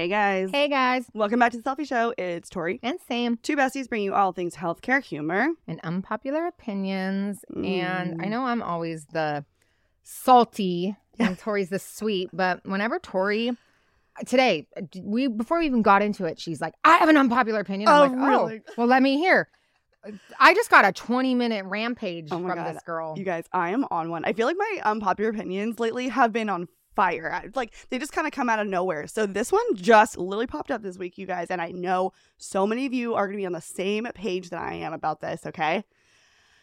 Hey guys. Hey guys, Welcome back to the Cellfie Show. It's Tori. and Sam, Two besties bring you all things healthcare, humor. and unpopular opinions. And I Mm. know I'm always the salty, and Tori's the sweet. But whenever Tori, today we before we even got into it, she's like, "I have an unpopular opinion." I'm Oh, like, really? "Oh, well, let me hear." I just got a 20 minute rampage Oh from God. this girl. You guys, I am on one. I feel like my unpopular opinions lately have been on fire. Like they just kind of come out of nowhere. So this one just literally popped up this week, you guys, and I know so many of you are going to be on the same page that I am about this, okay?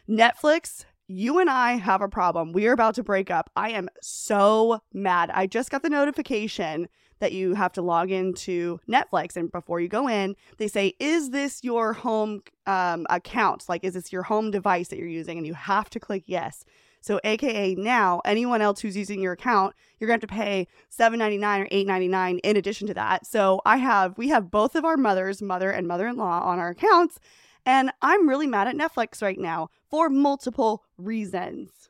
Netflix, you and I have a problem. We are about to break up. I am so mad. I just got the notification that you have to log into Netflix and before you go in, they say, "Is this your home um, account? Like is this your home device that you're using?" And you have to click yes. So, AKA now, anyone else who's using your account, you're going to have to pay $7.99 or $8.99 in addition to that. So, I have, we have both of our mothers, mother and mother in law, on our accounts. And I'm really mad at Netflix right now for multiple reasons.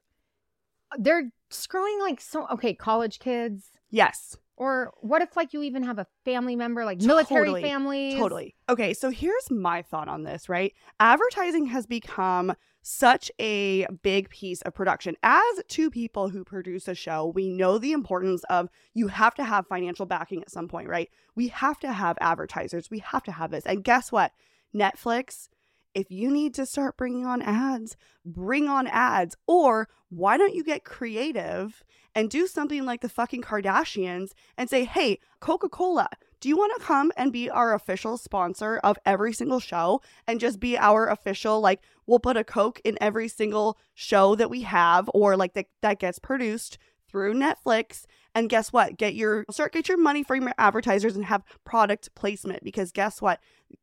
They're screwing like so. Okay, college kids. Yes, Or what if like you even have a family member, like military Totally, families? totally. Okay, so here's my thought on this, right? Advertising has become such a big piece of production. As two people who produce a show, we know the importance of you have to have financial backing at some point, right? We have to have advertisers. We have to have this. And guess what? Netflix, if you need to start bringing on ads, bring on ads. Or why don't you get creative and do something like the fucking Kardashians and say, hey, Coca Cola, do you want to come and be our official sponsor of every single show and just be our official, like, we'll put a Coke in every single show that we have or like that, that gets produced through Netflix. And guess what? Get your start get your money from your advertisers and have product placement because guess what?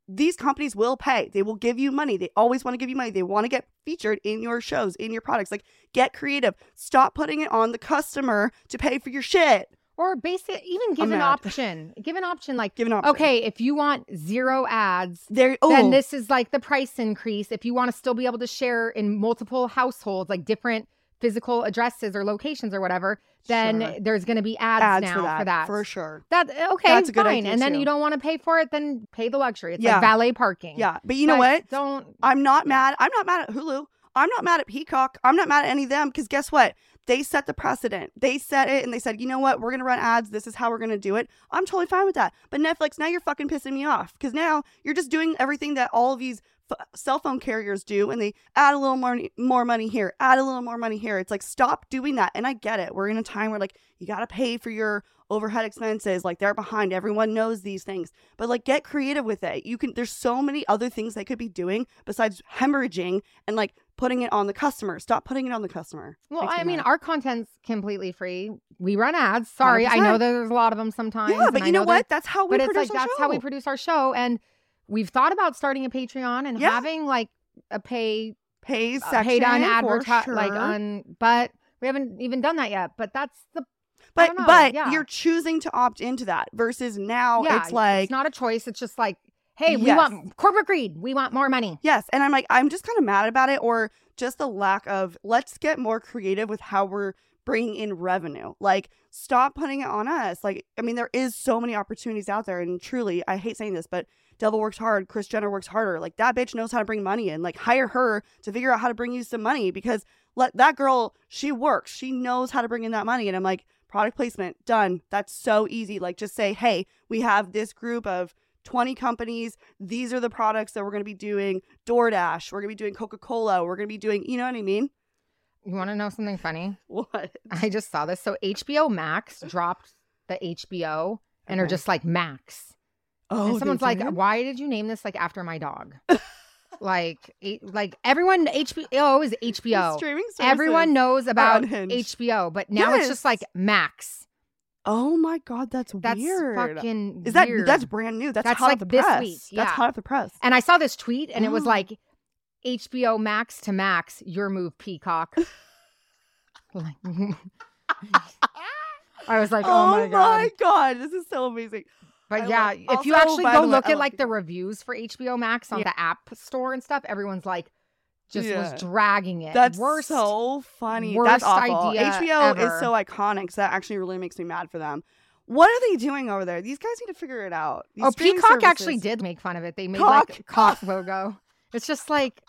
These companies will pay. They will give you money. They always want to give you money. They want to get featured in your shows, in your products. Like get creative. Stop putting it on the customer to pay for your shit. Or basic, even give I'm an mad. option. Give an option like, Give an option. okay, if you want zero ads, There oh then this is like the price increase. If you want to still be able to share in multiple households, like different physical addresses or locations or whatever, then Sure. there's going to be ads, ads now for that, for that. for sure. That eh, okay, That's a good fine. and then too. you don't want to pay for it, then pay the luxury. It's Yeah. like valet parking. Yeah, but you know what? Don't I'm not mad. I'm not mad at Hulu. I'm not mad at Peacock. I'm not mad at any of them because guess what? They set the precedent. They set it and they said, you know what? We're going to run ads. This is how we're going to do it. I'm totally fine with that. But Netflix, now you're fucking pissing me off because now you're just doing everything that all of these f- cell phone carriers do and they add a little more, more money here, add a little more money here. It's like, stop doing that. And I get it. We're in a time where like you got to pay for your overhead expenses. Like they're behind. Everyone knows these things. But like get creative with it. You can, there's so many other things they could be doing besides hemorrhaging and like putting it on the customer. Stop putting it on the customer. Well, Makes me I mean, mad. our content's completely free. We run ads. Sorry, I know there's a lot of them sometimes. yeah, but you know, they're- what? That's how we But it's like our that's how we produce our show, and we've thought about starting a Patreon and Yeah. having like a pay Pay uh, section paid on advertise like on, but we haven't even done that yet. But that's the But but yeah. you're choosing to opt into that versus now yeah. it's like it's not a choice. It's just like, hey, we Yes. want corporate greed. We want more money. yes, and I'm like I'm just kind of mad about it or just the lack of let's get more creative with how we're bringing in revenue. Like stop putting it on us. Like I mean there is so many opportunities out there and truly I hate saying this but Devil works hard, Chris Jenner works harder. Like that bitch knows how to bring money in. Like hire her to figure out how to bring you some money because let that girl, she works. She knows how to bring in that money. And I'm like, product placement, done. That's so easy. Like just say, hey, we have this group of 20 companies. These are the products that we're going to be doing. DoorDash, we're going to be doing Coca-Cola, we're going to be doing, you know what I mean? You want to know something funny? What? I just saw this. So HBO Max dropped the HBO and are just like Max. Oh, and someone's like? "Why did you name this like after my dog?" like, like everyone HBO is HBO. streaming Everyone knows about. HBO, but now it's just like Max. Oh my god, that's, That's weird. fucking Is that weird. that's brand new? That's, That's hot like off the this press. week, That's hot off the press. And I saw this tweet, and it was Oh. like HBO Max to Max, your move, Peacock. like, I was like, oh, oh my god. god, this is so amazing. But I yeah, love- if you also, actually by go the way, look I at love like the reviews for HBO Max on Yeah. the app store and stuff, everyone's like, just Yeah. was dragging it. That's worst. so funny. worst That's awful. idea HBO ever. is so iconic, so that actually really makes me mad for them. What are they doing over there? These guys need to figure it out. These oh, streaming Peacock actually services- did make fun of it. They made like a cock logo. It's just like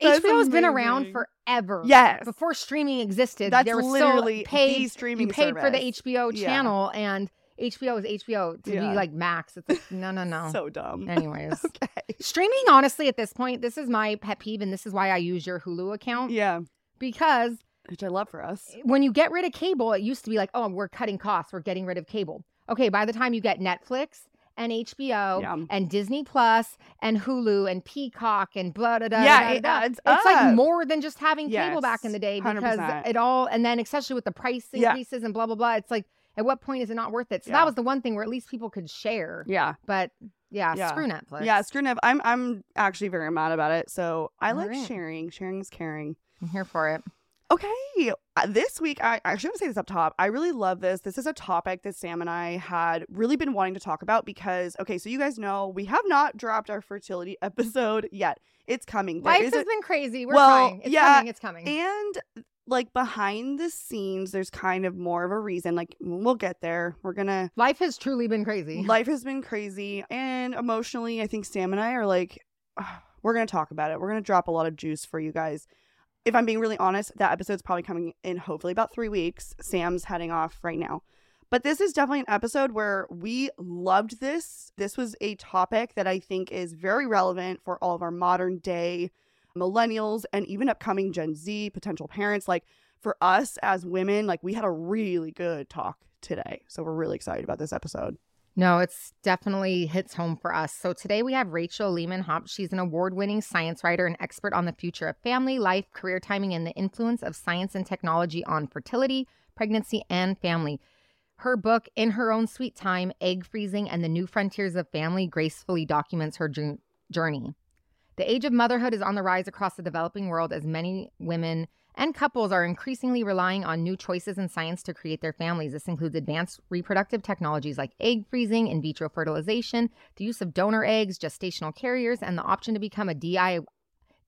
That's HBO has been around amazing. forever. Yes. Before streaming existed, That's there was literally still paid. the streaming you paid for the. HBO Yeah. channel, and HBO is HBO to Yeah. be like Max. It's like no, no, no. So dumb. Anyways, okay. streaming honestly at this point, this is my pet peeve, and this is why I use your Hulu account Yeah. because Which I love for us. when you get rid of cable, it used to be like, oh, we're cutting costs, we're getting rid of cable. Okay, by the time you get Netflix and HBO Yeah. and Disney Plus and Hulu and Peacock and blah blah blah, Yeah, da, it adds It's like up. more than just having cable back Yes, in the day because 100%. it all and then especially with the price Yeah. increases and blah blah blah. It's like at what point is it not worth it? So Yeah. that was the one thing where at least people could share. Yeah. But yeah, Yeah. screw Netflix. Yeah, screw Netflix. I'm I'm actually very mad about it. So I All like right. sharing. Sharing is caring. I'm here for it. Okay. uh, This week, I, actually I should say this up top. I really love this. This is a topic that Sam and I had really been wanting to talk about because, okay, so you guys know we have not dropped our fertility episode yet. It's coming. There Life has been crazy. We're Well, trying. It's yeah, coming. It's coming. and like behind the scenes, there's kind of more of a reason. Like, we'll get there. We're to Life has truly been crazy. Life has been crazy. And emotionally, I think Sam and I are like, "Ah, we're to talk about it. We're to drop a lot of juice for you guys. If I'm being really honest, that episode's probably coming in hopefully about three weeks. Sam's heading off right now. But this is definitely an episode where we loved this. This was a topic that I think is very relevant for all of our modern day millennials and even upcoming Gen Z potential parents. Like for us as women, like we had a really good talk today. So we're really excited about this episode. No, it's definitely hits home for us. So today we have Rachel Lehmann-Haupt. She's an award winning science writer and expert on the future of family, life, career timing, and the influence of science and technology on fertility, pregnancy, and family. Her book, In Her Own Sweet Time Egg Freezing and the New Frontiers of Family, gracefully documents her journey. The age of motherhood is on the rise across the developing world as many women and couples are increasingly relying on new choices in science to create their families. This includes advanced reproductive technologies like egg freezing, in vitro fertilization, the use of donor eggs, gestational carriers, and the option to become a DI-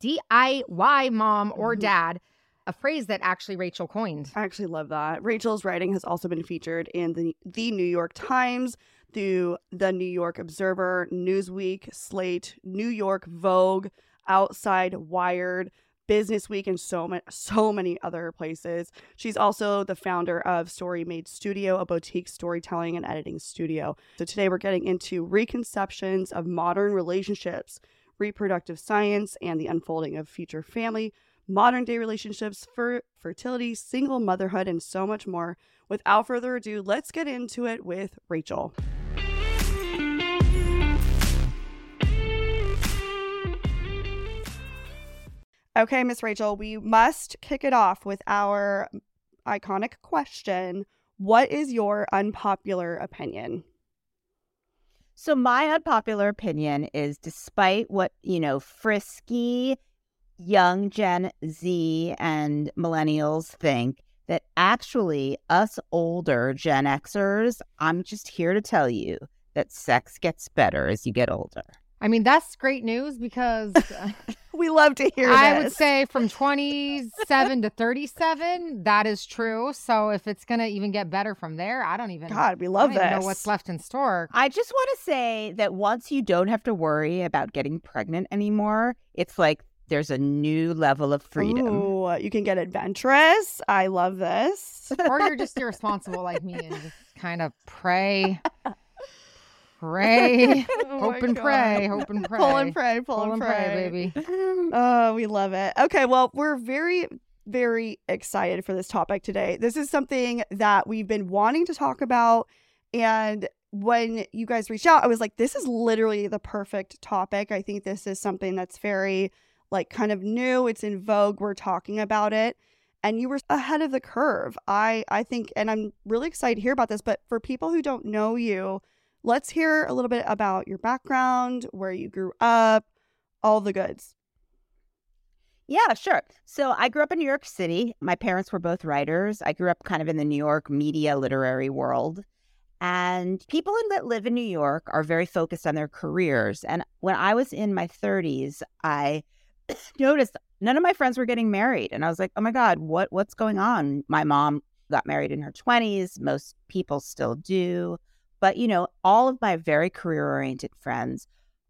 DIY mom or Mhm. dad, a phrase that actually Rachel coined. I actually love that. Rachel's writing has also been featured in the the New York Times, through the New York Observer, Newsweek, Slate, New York Vogue, Outside, Wired, Business Week, and so many so many other places. She's also the founder of StoryMade Studio, a boutique storytelling and editing studio. So today we're getting into reconceptions of modern relationships, reproductive science, and the unfolding of future family modern day relationships, for fertility, single motherhood, and so much more. Without further ado, let's get into it with Rachel. Okay, Miss Rachel, we must kick it off with our iconic question. What is your unpopular opinion? So my unpopular opinion is despite what, you know, frisky young Gen Z and millennials think that actually us older Gen Xers, I'm just here to tell you that sex gets better as you get older. I mean, that's great news because uh, We love to hear I would say from 27 to 37, that is true. So if it's going to even get better from there, I don't even, God, we love this. know what's left in store. I just want to say that once you don't have to worry about getting pregnant anymore, it's like there's a new level of freedom. Ooh, you can get adventurous. I love this. or you're just irresponsible like me and just kind of pray, pray, Oh hope and God. pray, hope and pray. Pull and pray, pull, Pull and and pray. pray, baby. Oh, we love it. Okay, well, we're very, very excited for this topic today. This is something that we've been wanting to talk about. And when you guys reached out, I was like, this is literally the perfect topic. I think this is something that's very, like, kind of new. It's in vogue. We're talking about it. And you were ahead of the curve. I, I think, and I'm really excited to hear about this. But for people who don't know you, let's hear a little bit about your background, where you grew up, all the goods. Yeah, sure. So I grew up in New York City. My parents were both writers. I grew up kind of in the New York media literary world. And people that live in New York are very focused on their careers. And when I was in my 30s, I noticed none of my friends were getting married. And I was like, oh my God, what, what's going on? My mom got married in her 20s. Most people still do. But, you know, all of my very career oriented friends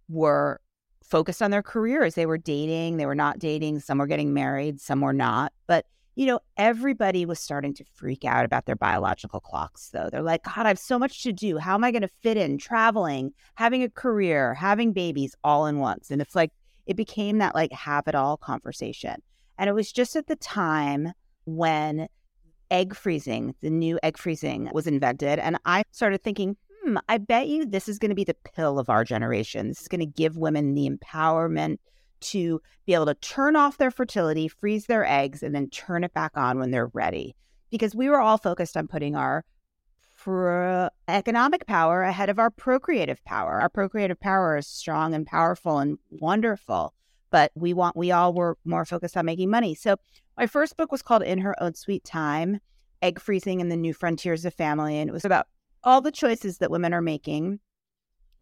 were focused on their careers. They were dating, they were not dating, some were getting married, some were not. But, you know, everybody was starting to freak out about their biological clocks, though. They're like, God, I have so much to do. How am I going to fit in traveling, having a career, having babies all in once? And it's like, it became that like have it all conversation. And it was just at the time when egg freezing, the new egg freezing was invented. And I started thinking, hmm, I bet you this is going to be the pill of our generation. This is going to give women the empowerment to be able to turn off their fertility, freeze their eggs, and then turn it back on when they're ready. Because we were all focused on putting our pro- uh, economic power ahead of our procreative power. Our procreative power is strong and powerful and wonderful, but we want we all were more focused on making money. So my first book was called In Her Own Sweet Time: Egg Freezing and the New Frontiers of Family, and it was about all the choices that women are making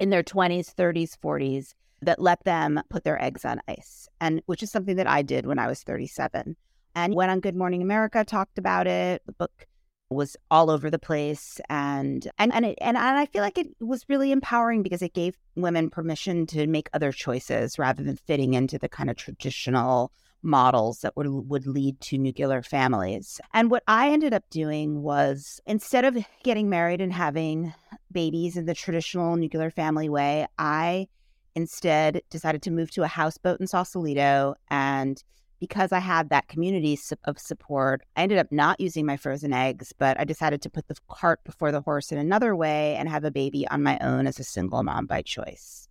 in their 20s, 30s, 40s that let them put their eggs on ice. And which is something that I did when I was 37. And went on Good Morning America, talked about it. The book was all over the place and and and, it, and I feel like it was really empowering because it gave women permission to make other choices rather than fitting into the kind of traditional models that would would lead to nuclear families. And what I ended up doing was instead of getting married and having babies in the traditional nuclear family way, I instead decided to move to a houseboat in Sausalito and because I had that community of support, I ended up not using my frozen eggs, but I decided to put the cart before the horse in another way and have a baby on my own as a single mom by choice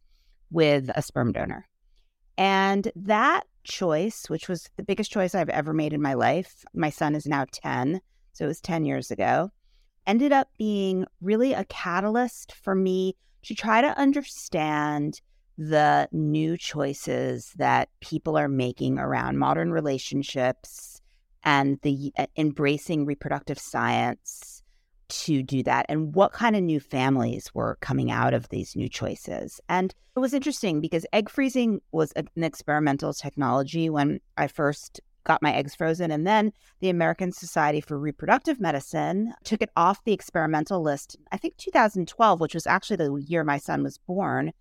with a sperm donor. And that choice, which was the biggest choice I've ever made in my life, my son is now 10, so it was 10 years ago, ended up being really a catalyst for me to try to understand the new choices that people are making around modern relationships and the uh, embracing reproductive science to do that and what kind of new families were coming out of these new choices. And it was interesting because egg freezing was an experimental technology when I first got my eggs frozen. And then the American Society for Reproductive Medicine took it off the experimental list, I think 2012, which was actually the year my son was born.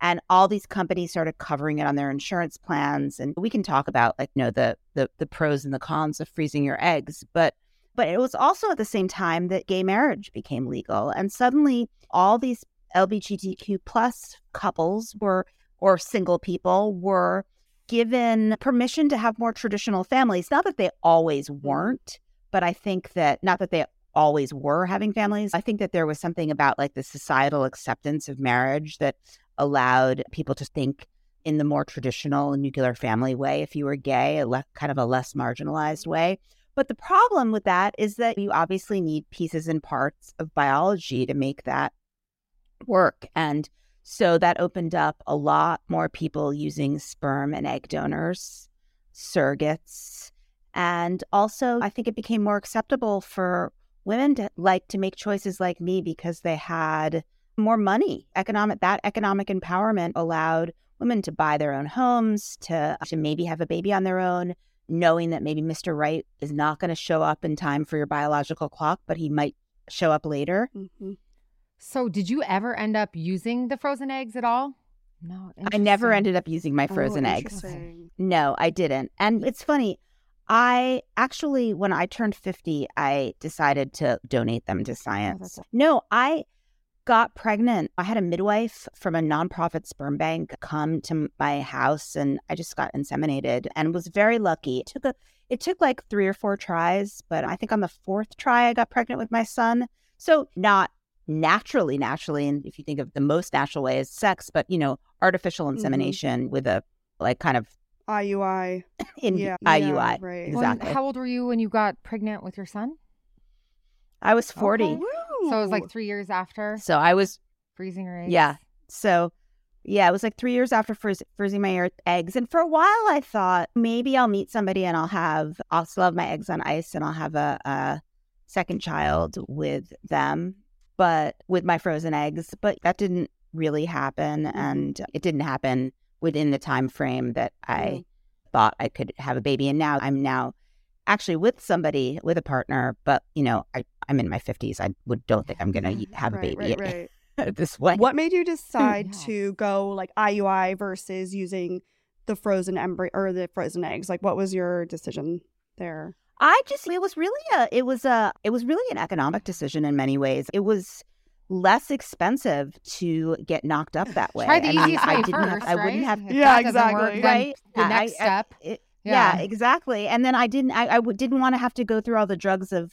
And all these companies started covering it on their insurance plans. And we can talk about like, you know, the the the pros and the cons of freezing your eggs. But but it was also at the same time that gay marriage became legal. And suddenly all these LGBTQ plus couples were or single people were given permission to have more traditional families. Not that they always weren't, but I think that not that they always were having families. I think that there was something about like the societal acceptance of marriage that allowed people to think in the more traditional nuclear family way if you were gay, a le- kind of a less marginalized way. But the problem with that is that you obviously need pieces and parts of biology to make that work. And so that opened up a lot more people using sperm and egg donors, surrogates. And also, I think it became more acceptable for women to like to make choices like me because they had more money. Economic that economic empowerment allowed women to buy their own homes, to to maybe have a baby on their own, knowing that maybe Mr. Right is not going to show up in time for your biological clock, but he might show up later. Mm-hmm. So, did you ever end up using the frozen eggs at all? No, I never ended up using my frozen oh, eggs. No, I didn't. And it's funny. I actually, when I turned 50, I decided to donate them to oh, science. Oh, no, I got pregnant. I had a midwife from a nonprofit sperm bank come to my house and I just got inseminated and was very lucky. It took a it took like 3 or 4 tries, but I think on the fourth try I got pregnant with my son. So not naturally naturally and if you think of the most natural way is sex, but you know, artificial mm-hmm. insemination mm-hmm. with a like kind of IUI. In yeah. IUI. Yeah, right. Exactly. Well, how old were you when you got pregnant with your son? I was 40. Oh, so it was like three years after. So I was freezing her eggs. Yeah. So yeah, it was like three years after frizz- freezing my eggs. And for a while, I thought maybe I'll meet somebody and I'll have, I'll still have my eggs on ice and I'll have a, a second child with them, but with my frozen eggs. But that didn't really happen. Mm-hmm. And it didn't happen within the time frame that I mm-hmm. thought I could have a baby. And now I'm now actually with somebody with a partner, but you know, I, I'm in my 50s. I would don't think I'm gonna have a baby right, right. this way. What made you decide Yeah. to go like IUI versus using the frozen embryo or the frozen eggs? Like, what was your decision there? I just it was really a it was a it was really an economic decision in many ways. It was less expensive to get knocked up that way. Try the I mean, easiest I way didn't have first, I wouldn't have Yeah, that doesn't work, exactly. Right? The next I- step. it, yeah. Yeah. exactly. And then I didn't I, I w- didn't want to have to go through all the drugs of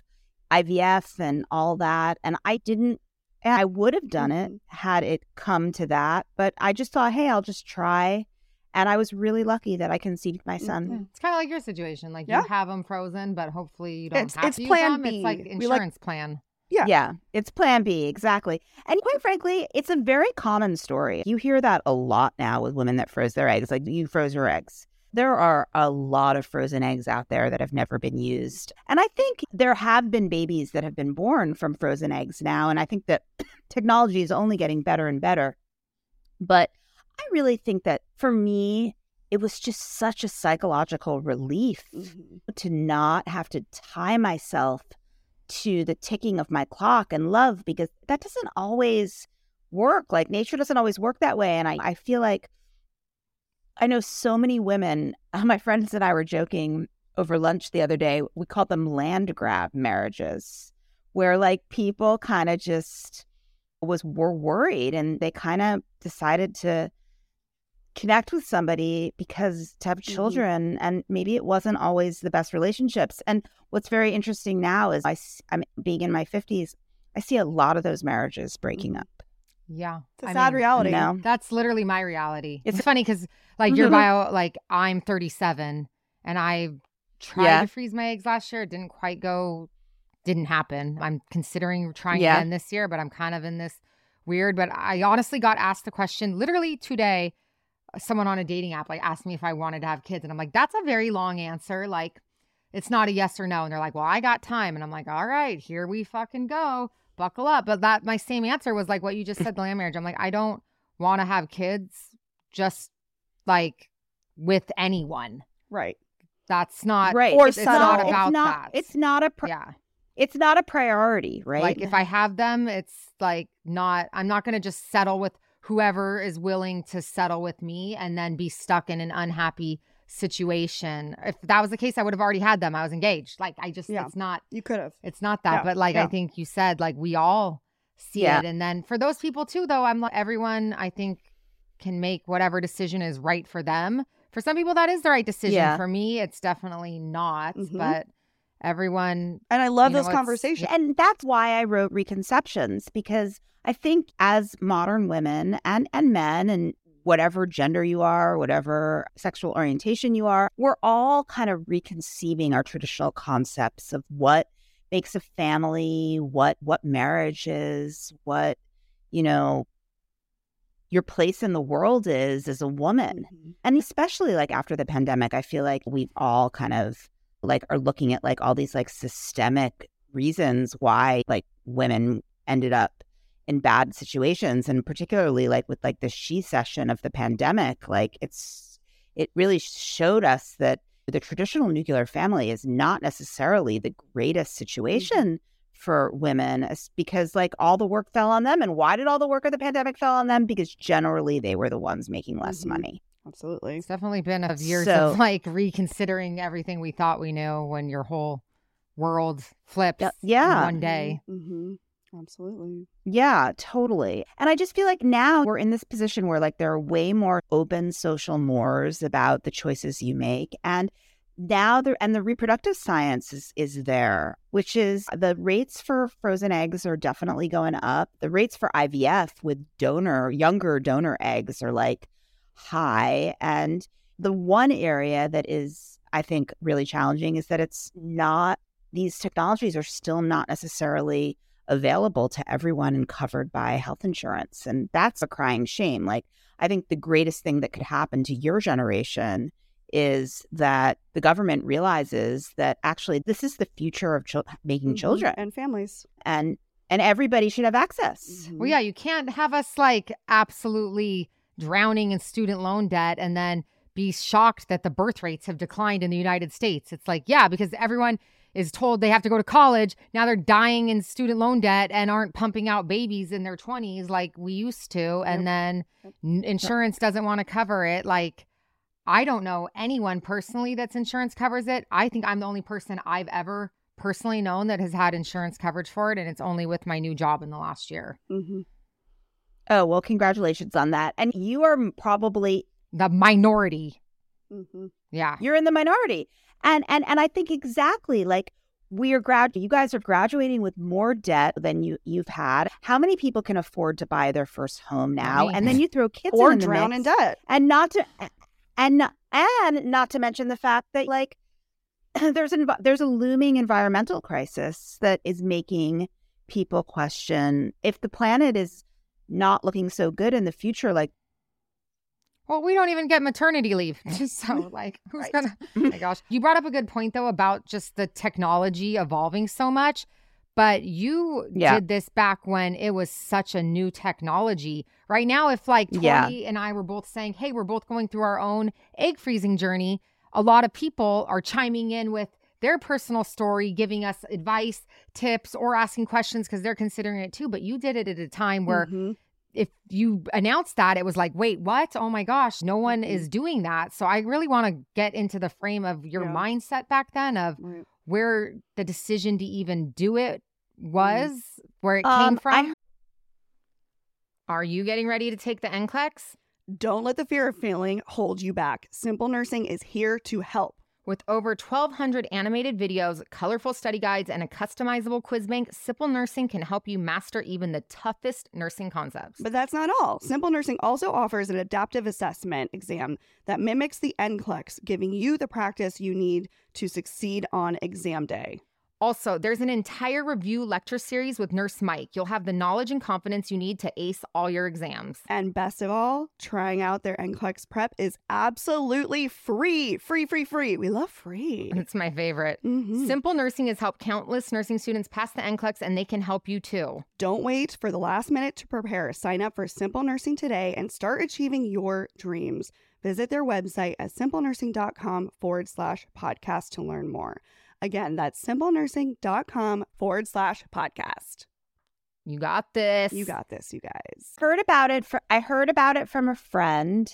IVF and all that. And I didn't and I would have done it Mhm. had it come to that. But I just thought, hey, I'll just try. And I was really lucky that I conceived my son. It's kind of like your situation. Like Yeah. you have them frozen, but hopefully you don't It's- have it's to use plan them. B. It's like insurance like- plan. Yeah. Yeah, it's plan B, exactly. And quite frankly, it's a very common story. You hear that a lot now with women that froze their eggs, like you froze your eggs. There are a lot of frozen eggs out there that have never been used. And I think there have been babies that have been born from frozen eggs now. And I think that technology is only getting better and better. But I really think that for me, it was just such a psychological relief Mhm. to not have to tie myself to the ticking of my clock and love because that doesn't always work. Like nature doesn't always work that way. And I, I feel like I know so many women, my friends and I were joking over lunch the other day. We called them land grab marriages, where like people kind of just was were worried and they kind of decided to connect with somebody because to have Mhm. children and maybe it wasn't always the best relationships and what's very interesting now is I, am being in my 50s I see a lot of those marriages breaking Mhm. up Yeah. It's a I sad mean, reality. No. That's literally my reality. It's, It's- funny because like your bio, like I'm 37 and I tried Yeah. to freeze my eggs last year. It didn't quite go, didn't happen. I'm considering trying Yeah. again this year, but I'm kind of in this weird. But I honestly got asked the question literally today. Someone on a dating app like asked me if I wanted to have kids, and I'm like, that's a very long answer. Like, it's not a yes or no. And they're like, well, I got time, and I'm like, all right, here we fucking go. Buckle up. But that my same answer was like what you just said, the land marriage. I'm like, I don't want to have kids just like with anyone. Right. That's not right or It's not It's about it's not that. it's not a pri- yeah. it's not a priority right Like if I have them, it's like not. I'm not gonna just settle with whoever is willing to settle with me and then be stuck in an unhappy situation. If that was the case, I would have already had them. I was engaged. Like I just, Yeah. it's not. You could have. It's not that. Yeah, But like yeah. I think you said, like we all see Yeah. it. And then for those people too, though, I'm like everyone. I think can make whatever decision is right for them. For some people, that is the right decision. Yeah. For me, it's definitely not. Mhm. But everyone, And I love You know, those it's- conversations. and that's why I wrote Reconceptions because I think as modern women and and men and whatever gender you are, whatever sexual orientation you are, we're all kind of reconceiving our traditional concepts of what makes a family, what what marriage is, what you know your place in the world is as a woman. Mhm. And especially like after the pandemic, I feel like we've all kind of like are looking at like all these like systemic reasons why like women ended up in bad situations and particularly like with like the she-cession of the pandemic like it's it really showed us that the traditional nuclear family is not necessarily the greatest situation for women because like all the work fell on them and why did all the work of the pandemic fell on them? Because generally they were the ones making less Mhm. money Absolutely. it's definitely been of years So- of like reconsidering everything we thought we knew when your whole world flips Yeah- in yeah. one day. hmm Absolutely. Yeah, totally. And I just feel like now we're in this position where like there are way more open social mores about the choices you make and now the and the reproductive science is is there, which is the rates for frozen eggs are definitely going up. The rates for IVF with donor younger donor eggs are like high and the one area that is I think really challenging is that it's not these technologies are still not necessarily available to everyone and covered by health insurance. And that's a crying shame. Like, I think the greatest thing that could happen to your generation is that the government realizes that actually this is the future of chil- making Mhm. children and families. and and everybody should have access. Mhm. Well, yeah, you can't have us like absolutely drowning in student loan debt and then be shocked that the birth rates have declined in the United States. It's like, yeah, because everyone is told they have to go to college. Now they're dying in student loan debt and aren't pumping out babies in their 20s like we used to. And then insurance doesn't want to cover it. Like, I don't know anyone personally that's insurance covers it. I think I'm the only person I've ever personally known that has had insurance coverage for it. And it's only with my new job in the last year. hmm Oh, well, congratulations on that. And you are probably The minority. hmm Yeah. you're in the minority. And and and I think exactly like we are grad you guys are graduating with more debt than you you've had. How many people can afford to buy their first home now? Right. And then you throw kids Or in the drown mix. in debt. and not to and and not to mention the fact that like there's an there's a looming environmental crisis that is making people question if the planet is not looking so good in the future like Well, we don't even get maternity leave. Just so, like, who's Right. gonna? Oh my gosh. You brought up a good point, though, about just the technology evolving so much. But you Yeah. did this back when it was such a new technology. Right now, if like Tori Yeah. and I were both saying, hey, we're both going through our own egg freezing journey, a lot of people are chiming in with their personal story, giving us advice, tips, or asking questions because they're considering it too. But you did it at a time where Mhm. if you announced that, it was like, wait, what? Oh my gosh, no one Mhm. is doing that. So I really want to get into the frame of your Yeah. mindset back then of Right. where the decision to even do it was, where it Um, came from. I- Are you getting ready to take the NCLEX? Don't let the fear of failing hold you back. Simple Nursing is here to help. With over 1,200 animated videos, colorful study guides, and a customizable quiz bank, Simple Nursing can help you master even the toughest nursing concepts. But that's not all. Simple Nursing also offers an adaptive assessment exam that mimics the NCLEX, giving you the practice you need to succeed on exam day. Also, there's an entire review lecture series with Nurse Mike. You'll have the knowledge and confidence you need to ace all your exams. And best of all, trying out their NCLEX prep is absolutely free. Free, free, free. We love free. It's my favorite. Mhm. Simple Nursing has helped countless nursing students pass the NCLEX, and they can help you too. Don't wait for the last minute to prepare. Sign up for Simple Nursing today and start achieving your dreams. Visit their website at simplenursing.com forward slash podcast to learn more. Again, that's simplenursing.com forward slash podcast. You got this. You got this, you guys. heard about it for I heard about it from a friend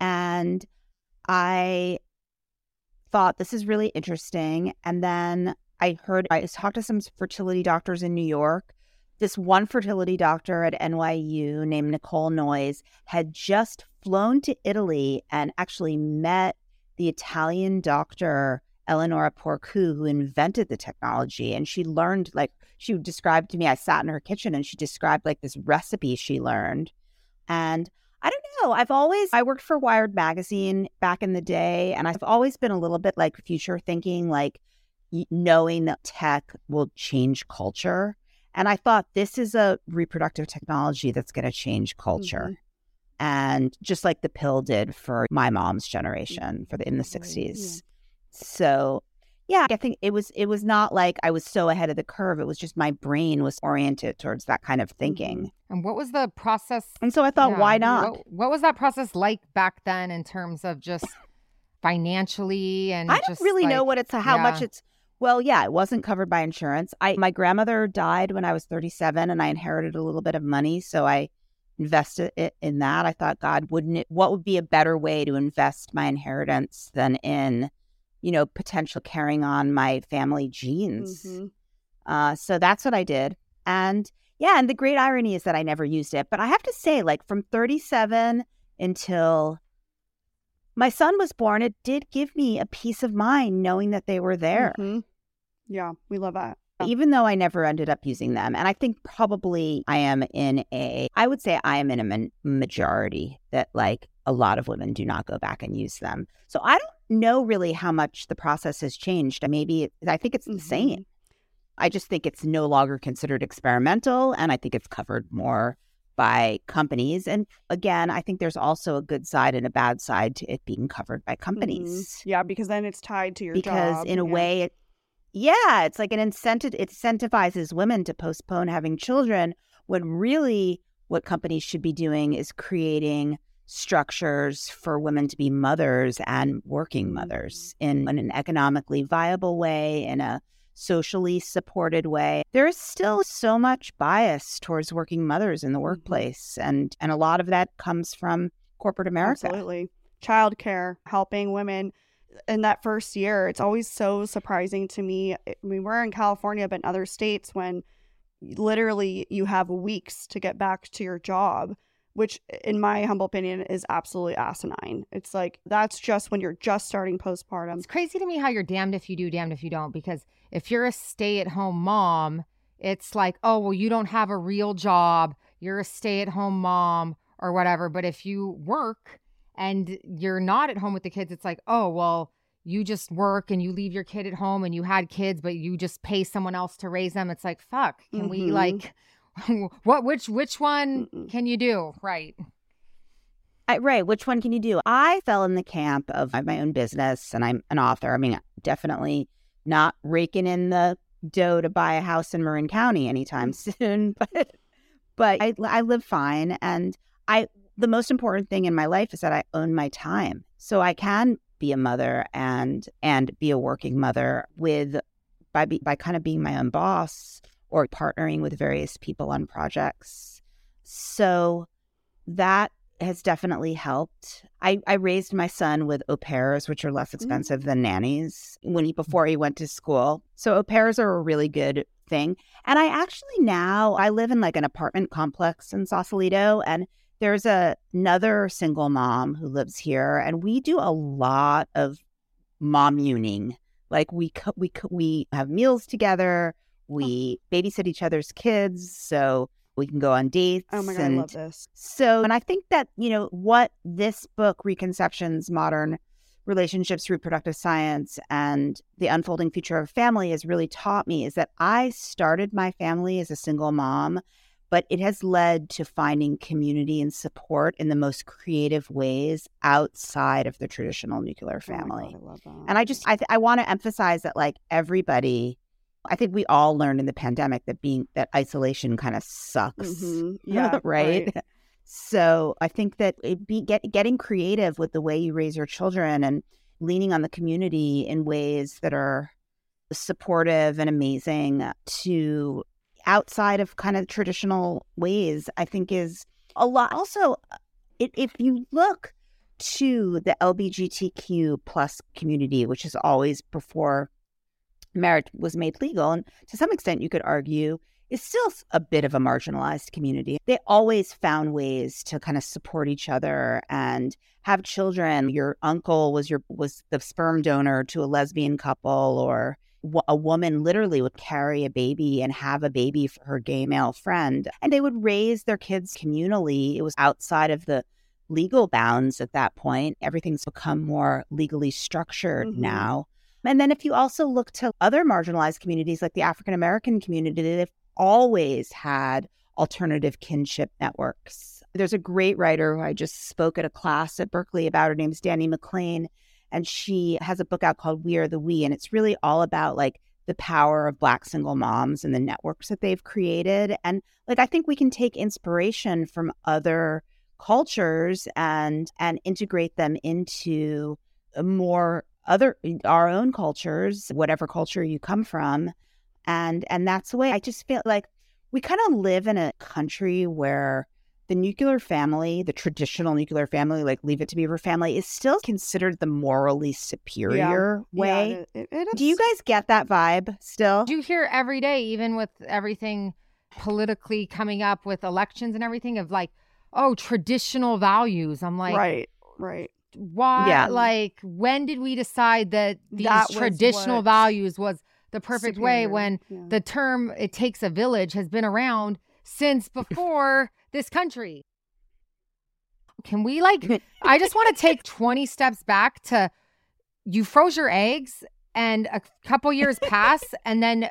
and I thought this is really interesting and then I heard I talked to some fertility doctors in New York. This one fertility doctor at NYU named Nicole Noyes had just flown to Italy and actually met the Italian doctor Eleonora Porcu, who invented the technology. And she learned, like, she described to me, I sat in her kitchen and she described, like, this recipe she learned. And I don't know. I've always, I worked for Wired Magazine back in the day, and I've always been a little bit like future thinking, like, knowing that tech will change culture. And I thought this is a reproductive technology that's going to change culture. Mhm. And just like the pill did for my mom's generation for the in the Right, yeah. 60s. So yeah, I think it was it was not like I was so ahead of the curve. It was just my brain was oriented towards that kind of mm-hmm. thinking. And what was the process? And so I thought, yeah, why not? What, what was that process like back then in terms of just financially and I don't really know what it's how much it's well, yeah, it wasn't covered by insurance. I my grandmother died when I was 37 and I inherited a little bit of money, so I invested it in that. I thought, God, wouldn't it what would be a better way to invest my inheritance than in, you know, potential carrying on my family genes. Mhm. Uh, so that's what I did. And yeah, and the great irony is that I never used it. But I have to say, like from 37 until my son was born, it did give me a peace of mind knowing that they were there, Mhm. Yeah, we love that. even though I never ended up using them. And I think probably I am in a, I would say I am in a ma- majority that like a lot of women do not go back and use them. So I don't know really how much the process has changed. Maybe I think it's the same. I just think it's no longer considered experimental and I think it's covered more by companies. And again, I think there's also a good side and a bad side to it being covered by companies Mhm. Yeah, because then it's tied to your because job. in a yeah. way it yeah, it's like an incentive it incentivizes women to postpone having children when really what companies should be doing is creating structures for women to be mothers and working mothers in, in an economically viable way, in a socially supported way. There is still so much bias towards working mothers in the Mm-hmm. workplace, and and a lot of that comes from corporate America. Absolutely. Childcare, helping women in that first year. It's always so surprising to me. I mean, we're in California, but in other states, when literally you have weeks to get back to your job, which, in my humble opinion, is absolutely asinine. It's like that's just when you're just starting postpartum. It's crazy to me how you're damned if you do, damned if you don't. Because if you're a stay at home mom, it's like, oh, well, you don't have a real job. You're a stay at home mom or whatever. But if you work and you're not at home with the kids, it's like, oh, well, you just work and you leave your kid at home and you had kids, but you just pay someone else to raise them. It's like, fuck, can we Mhm. like, what, which, which one Mm-mm. can you do? Right. I, right. Which one can you do? I fell in the camp of I have my own business and I'm an author. I mean, definitely not raking in the dough to buy a house in Marin County anytime soon, but but I I live fine and I the most important thing in my life is that I own my time. So I can be a mother and and be a working mother with by be, by kind of being my own boss or partnering with various people on projects. So that has definitely helped. I, I raised my son with au pairs, which are less mm. expensive than nannies when he mm. before he went to school. So au pairs are a really good thing. And I actually now I live in like an apartment complex in Sausalito, and there's a, another single mom who lives here, and we do a lot of momuning. Like we co- we co- we have meals together. We babysit each other's kids, so we can go on dates. Oh my god, I love this. so, and I think that, you know, what this book, Reconceptions Modern Relationships, Reproductive Science, and the Unfolding Future of Family, has really taught me is that I started my family as a single mom, but it has led to finding community and support in the most creative ways outside of the traditional nuclear Oh family. God, I love that. And I just, I, th- I want to emphasize that, like, everybody, I think we all learned in the pandemic that being, that isolation kind of sucks Mhm. Yeah, right? So I think that it be get, getting creative with the way you raise your children and leaning on the community in ways that are supportive and amazing to outside of kind of traditional ways, I think is a lot. Also, it, if you look to the LGBTQ plus community, which is always before marriage was made legal, and to some extent, you could argue is still a bit of a marginalized community. They always found ways to kind of support each other and have children. Your uncle was your was the sperm donor to a lesbian couple or a woman literally would carry a baby and have a baby for her gay male friend and they would raise their kids communally. It was outside of the legal bounds at that point. Everything's become more legally structured Mhm. now. And then if you also look to other marginalized communities like the African American community, they've always had alternative kinship networks. There's a great writer who I just spoke at a class at Berkeley about. Her name's Dani McClain. And she has a book out called We Are the We. And it's really all about like the power of Black single moms and the networks that they've created. And like, I think we can take inspiration from other cultures and and integrate them into a more other our own cultures whatever culture you come from and and that's the way i just feel like we kind of live in a country where the nuclear family the traditional nuclear family like leave it to beaver family is still considered the morally superior way Yeah, it- it- it do you guys get that vibe still Do you hear every day, even with everything politically coming up with elections and everything, of like, oh, traditional values? I'm like, right, right. Why? Yeah. Like, when did we decide that these That traditional values was the perfect way when yeah. the term it takes a village has been around since before this country? Can we like, I just want to take 20 steps back to you froze your eggs and a couple years pass and then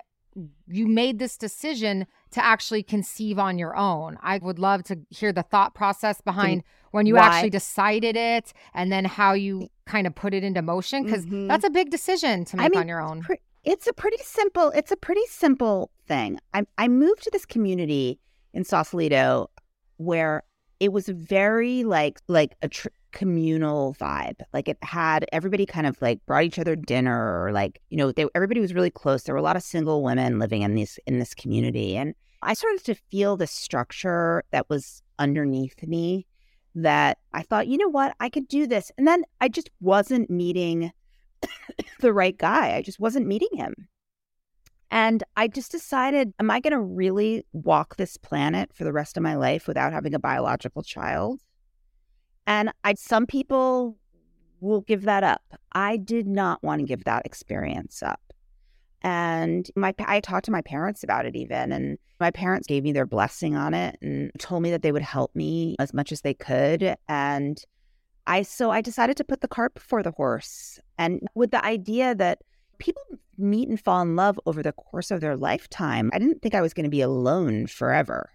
you made this decision to actually conceive on your own. I would love to hear the thought process behind when you why? actually decided it and then how you kind of put it into motion because Mhm. that's a big decision to I make mean, on your own. It's a pretty simple it's a pretty simple thing i i moved to this community in sausalito where it was very like like a tr- communal vibe. Like it had everybody kind of like brought each other dinner or like, you know, they, everybody was really close. There were a lot of single women living in this in this community and I started to feel the structure that was underneath me that I thought, you know what, I could do this. And then I just wasn't meeting the right guy. I just wasn't meeting him. And I just decided, am I going to really walk this planet for the rest of my life without having a biological child? And I some people will give that up. I did not want to give that experience up. And my I talked to my parents about it even and my parents gave me their blessing on it and told me that they would help me as much as they could and I so I decided to put the cart before the horse and with the idea that people meet and fall in love over the course of their lifetime. I didn't think I was going to be alone forever.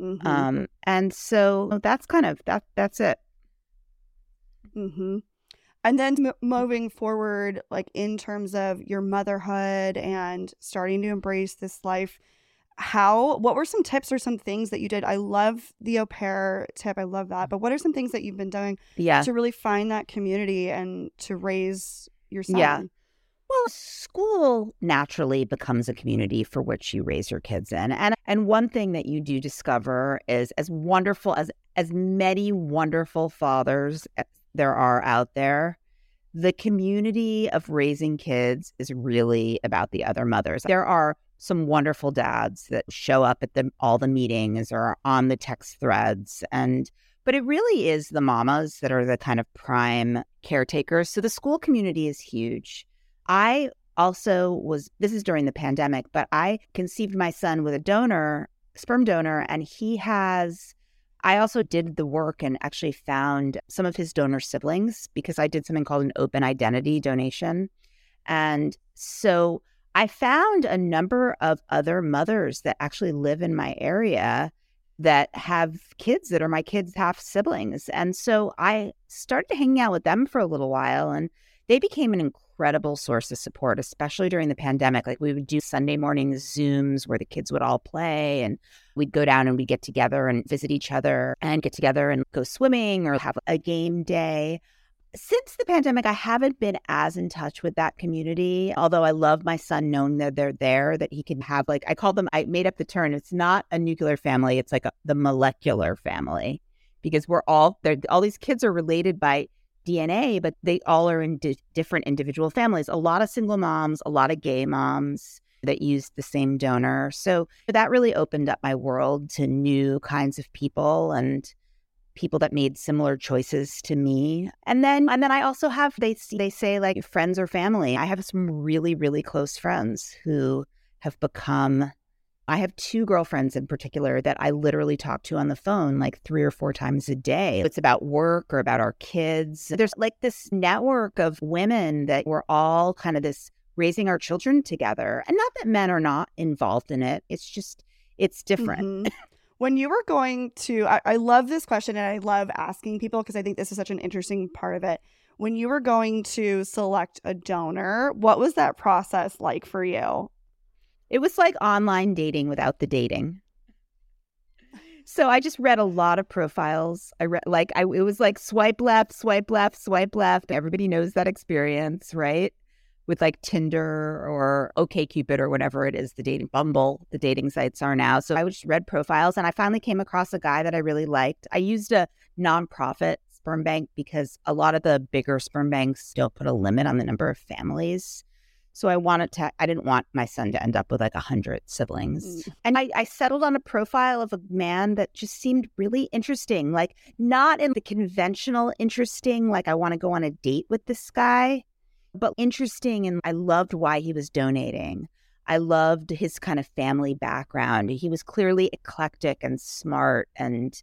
Mm-hmm. Um, and so that's kind of that. That's it. Mm-hmm. And then m- moving forward, like in terms of your motherhood and starting to embrace this life, how? What were some tips or some things that you did? I love the au pair tip. I love that. But what are some things that you've been doing? Yeah. To really find that community and to raise your son. Yeah. Well, school naturally becomes a community for which you raise your kids in. And and one thing that you do discover is as wonderful as as many wonderful fathers there are out there, the community of raising kids is really about the other mothers. There are some wonderful dads that show up at the all the meetings or on the text threads and but it really is the mamas that are the kind of prime caretakers. So the school community is huge. I also was, this is during the pandemic, but I conceived my son with a donor, sperm donor, and he has. I also did the work and actually found some of his donor siblings because I did something called an open identity donation. And so I found a number of other mothers that actually live in my area that have kids that are my kids' half siblings. And so I started hanging out with them for a little while and they became an incredible source of support, especially during the pandemic. Like we would do Sunday morning Zooms where the kids would all play and we'd go down and we'd get together and visit each other and get together and go swimming or have a game day since the pandemic, I haven't been as in touch with that community. Although I love my son knowing that they're there, that he can have like I call them. I made up the term. It's not a nuclear family. It's like a, the molecular family because we're all. All these kids are related by DNA, but they all are in di- different individual families. A lot of single moms, a lot of gay moms that use the same donor. So that really opened up my world to new kinds of people and people that made similar choices to me. And then and then I also have they they say like friends or family. I have some really really close friends who have become I have two girlfriends in particular that I literally talk to on the phone like three or four times a day. It's about work or about our kids. There's like this network of women that we're all kind of this raising our children together. And not that men are not involved in it. It's just it's different. Mm-hmm. When you were going to, I, I love this question and I love asking people because I think this is such an interesting part of it. When you were going to select a donor, what was that process like for you? It was like online dating without the dating. So I just read a lot of profiles. I read like I it was like swipe left, swipe left, swipe left. Everybody knows that experience, right? with like Tinder or OKCupid or whatever it is, the dating Bumble, the dating sites are now. So I just read profiles and I finally came across a guy that I really liked. I used a nonprofit sperm bank because a lot of the bigger sperm banks don't put a limit on the number of families. So I wanted to, I didn't want my son to end up with like a hundred siblings. Mm. And I, I settled on a profile of a man that just seemed really interesting, like not in the conventional interesting, like I want to go on a date with this guy, but interesting. And I loved why he was donating. I loved his kind of family background. He was clearly eclectic and smart. And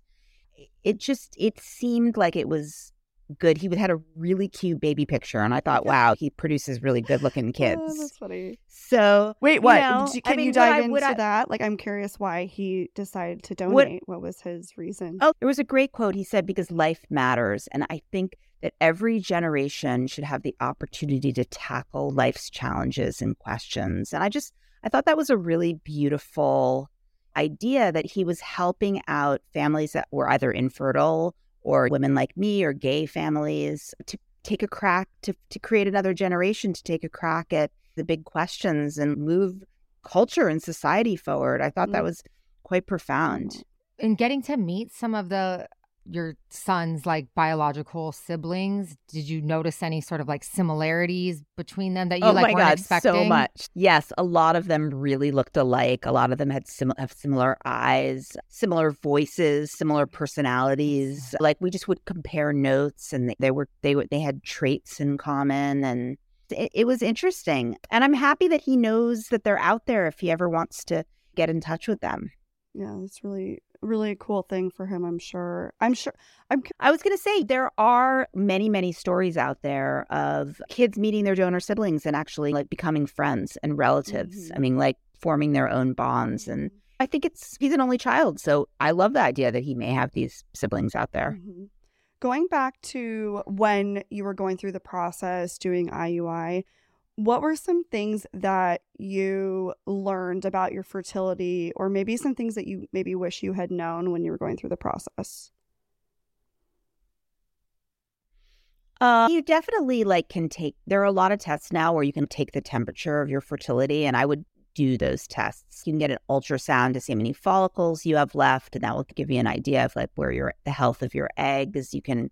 it just, it seemed like it was good. He had a really cute baby picture, and I oh thought, wow, he produces really good looking oh, kids. Oh, that's funny. So wait, what? You know, Can I mean, you dive I, into I, that? Like, I'm curious why he decided to donate. What, what was his reason? Oh, there was a great quote. He said, "Because life matters," and I think that every generation should have the opportunity to tackle life's challenges and questions. And I just, I thought that was a really beautiful idea that he was helping out families that were either infertile or women like me or gay families to take a crack to, to create another generation to take a crack at the big questions and move culture and society forward. I thought that Mm. was quite profound. In getting to meet some of the your son's like biological siblings, did you notice any sort of like similarities between them that you oh like my weren't god, expecting? so much. Yes, a lot of them really looked alike. A lot of them had sim- have similar eyes, similar voices, similar personalities. Like we just would compare notes, and they, they were they were they had traits in common, and it, it was interesting. And I'm happy that he knows that they're out there if he ever wants to get in touch with them. Yeah, that's really really a cool thing for him. I'm sure. I'm sure. I'm. I was going to say there are many, many stories out there of kids meeting their donor siblings and actually like becoming friends and relatives. Mhm. I mean, like forming their own bonds. And I think it's he's an only child, so I love the idea that he may have these siblings out there. Mhm. Going back to when you were going through the process doing IUI, what were some things that you learned about your fertility, or maybe some things that you maybe wish you had known when you were going through the process? Uh, you definitely like can take. There are a lot of tests now where you can take the temperature of your fertility, and I would do those tests. You can get an ultrasound to see how many follicles you have left, and that will give you an idea of like where your the health of your eggs. You can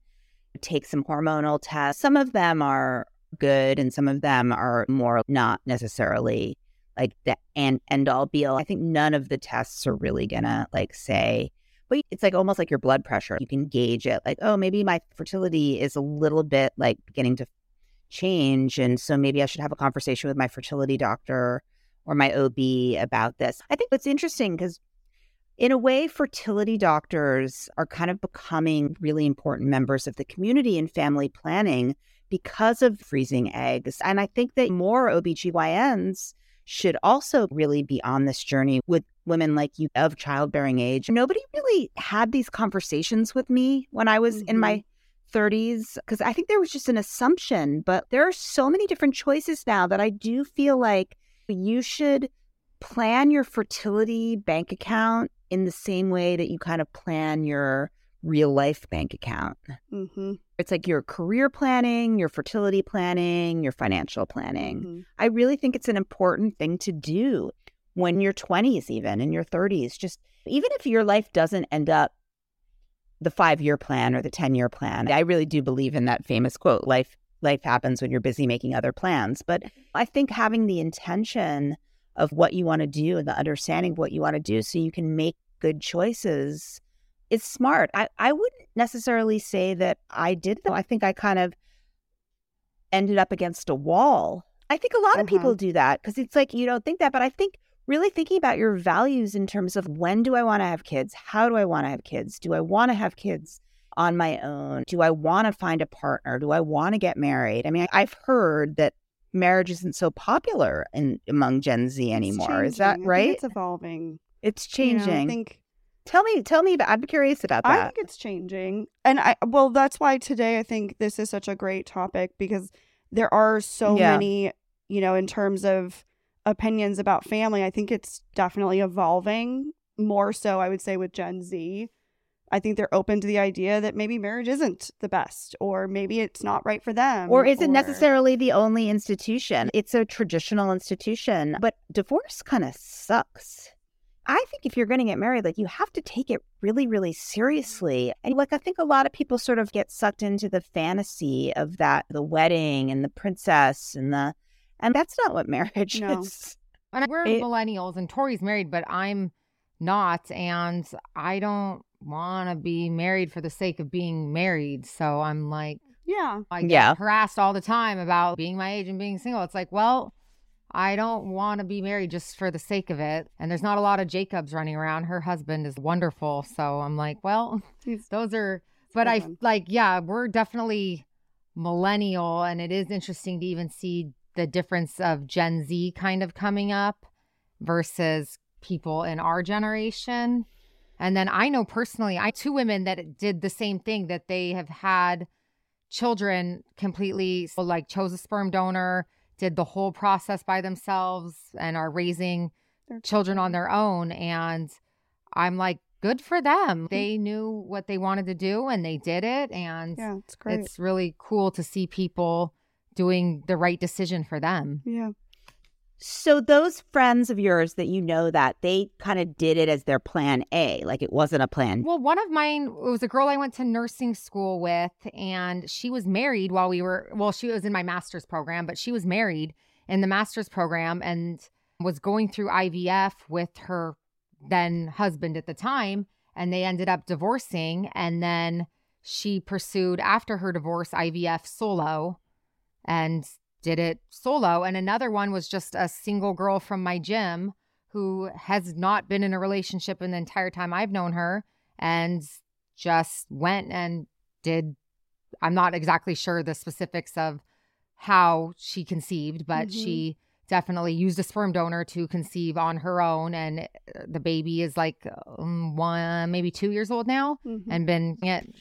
take some hormonal tests. Some of them are good, and some of them are more not necessarily like the end end all be all. I think none of the tests are really gonna like say but it's like almost like your blood pressure. You can gauge it like, oh, maybe my fertility is a little bit like beginning to change. And so maybe I should have a conversation with my fertility doctor or my OB about this. I think it's interesting because, in a way, fertility doctors are kind of becoming really important members of the community in family planning because of freezing eggs. And I think that more OBGYNs should also really be on this journey with women like you of childbearing age. Nobody really had these conversations with me when I was in mm-hmm. my 30s because I think there was just an assumption, but there are so many different choices now that I do feel like you should plan your fertility bank account in the same way that you kind of plan your real life bank account. Mm-hmm. It's like your career planning, your fertility planning, your financial planning. Mhm. I really think it's an important thing to do when you're 20s, even in your 30s. Just even if your life doesn't end up the five year plan or the 10 year plan, I really do believe in that famous quote life. Life happens when you're busy making other plans. But I think having the intention of what you want to do and the understanding of what you want to do so you can make good choices is smart. I, I wouldn't necessarily say that I did though. I think I kind of ended up against a wall. I think a lot of Uh-huh. people do that because it's like you don't think that, but I think really thinking about your values in terms of when do I want to have kids? How do I want to have kids? Do I want to have kids on my own? Do I want to find a partner? Do I want to get married? I mean, I've heard that marriage isn't so popular in among Gen Z anymore. Is that changing. Right? it's evolving. It's You know, changing. I think tell me, tell me. About, I'm curious about that. I think it's changing. And I well that's why today I think this is such a great topic because there are so Yeah. many, you know, in terms of opinions about family, I think it's definitely evolving more so I would say with Gen Z. I think they're open to the idea that maybe marriage isn't the best or maybe it's not right for them or isn't or- necessarily the only institution. It's a traditional institution, but divorce kind of sucks. I think if you're going to get married, like you have to take it really, really seriously. And like I think a lot of people sort of get sucked into the fantasy of that, the wedding and the princess and the, and that's not what marriage No. is. And we're It- millennials, and Tori's married, but I'm not, and I don't want to be married for the sake of being married. So I'm like, Yeah. I get Yeah. harassed all the time about being my age and being single. It's like, well, I don't want to be married just for the sake of it. And there's not a lot of Jacobs running around. Her husband is wonderful. So I'm like, well, those are, but I like, yeah, we're definitely millennial. And it is interesting to even see the difference of Gen Z kind of coming up versus people in our generation. And then I know personally, I two women that did the same thing that they have had children completely so like chose a sperm donor, did the whole process by themselves and are raising Their children on their own and I'm like, good for them. Mm-hmm. They knew what they wanted to do and they did it. And Yeah, it's great. it's really cool to see people doing the right decision for them. yeah. So those friends of yours that you know that they kind of did it as their plan A, like it wasn't a plan. Well, one of mine was a girl I went to nursing school with, and she was married while we were, well, she was in my master's program, but she was married in the master's program and was going through IVF with her then husband at the time. And they ended up divorcing. And then she pursued, after her divorce, IVF solo and did it solo. And another one was just a single girl from my gym who has not been in a relationship in the entire time I've known her and just went and did. I'm not exactly sure the specifics of how she conceived, but Mhm. she definitely used a sperm donor to conceive on her own. And uh, the baby is like um, one, maybe two years old now Mhm. and been it